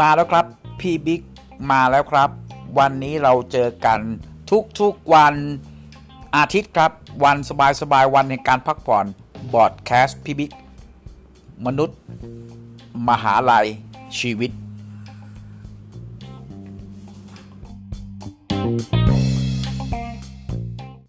มาแล้วครับ พี่บิ๊กมาแล้วครับ วันนี้เราเจอกันทุกๆวันอาทิตย์ครับ วันสบายๆวันในการพักผ่อนบอดแคสต์พี่บิ๊กมนุษย์ มหาลัยชีวิต thank you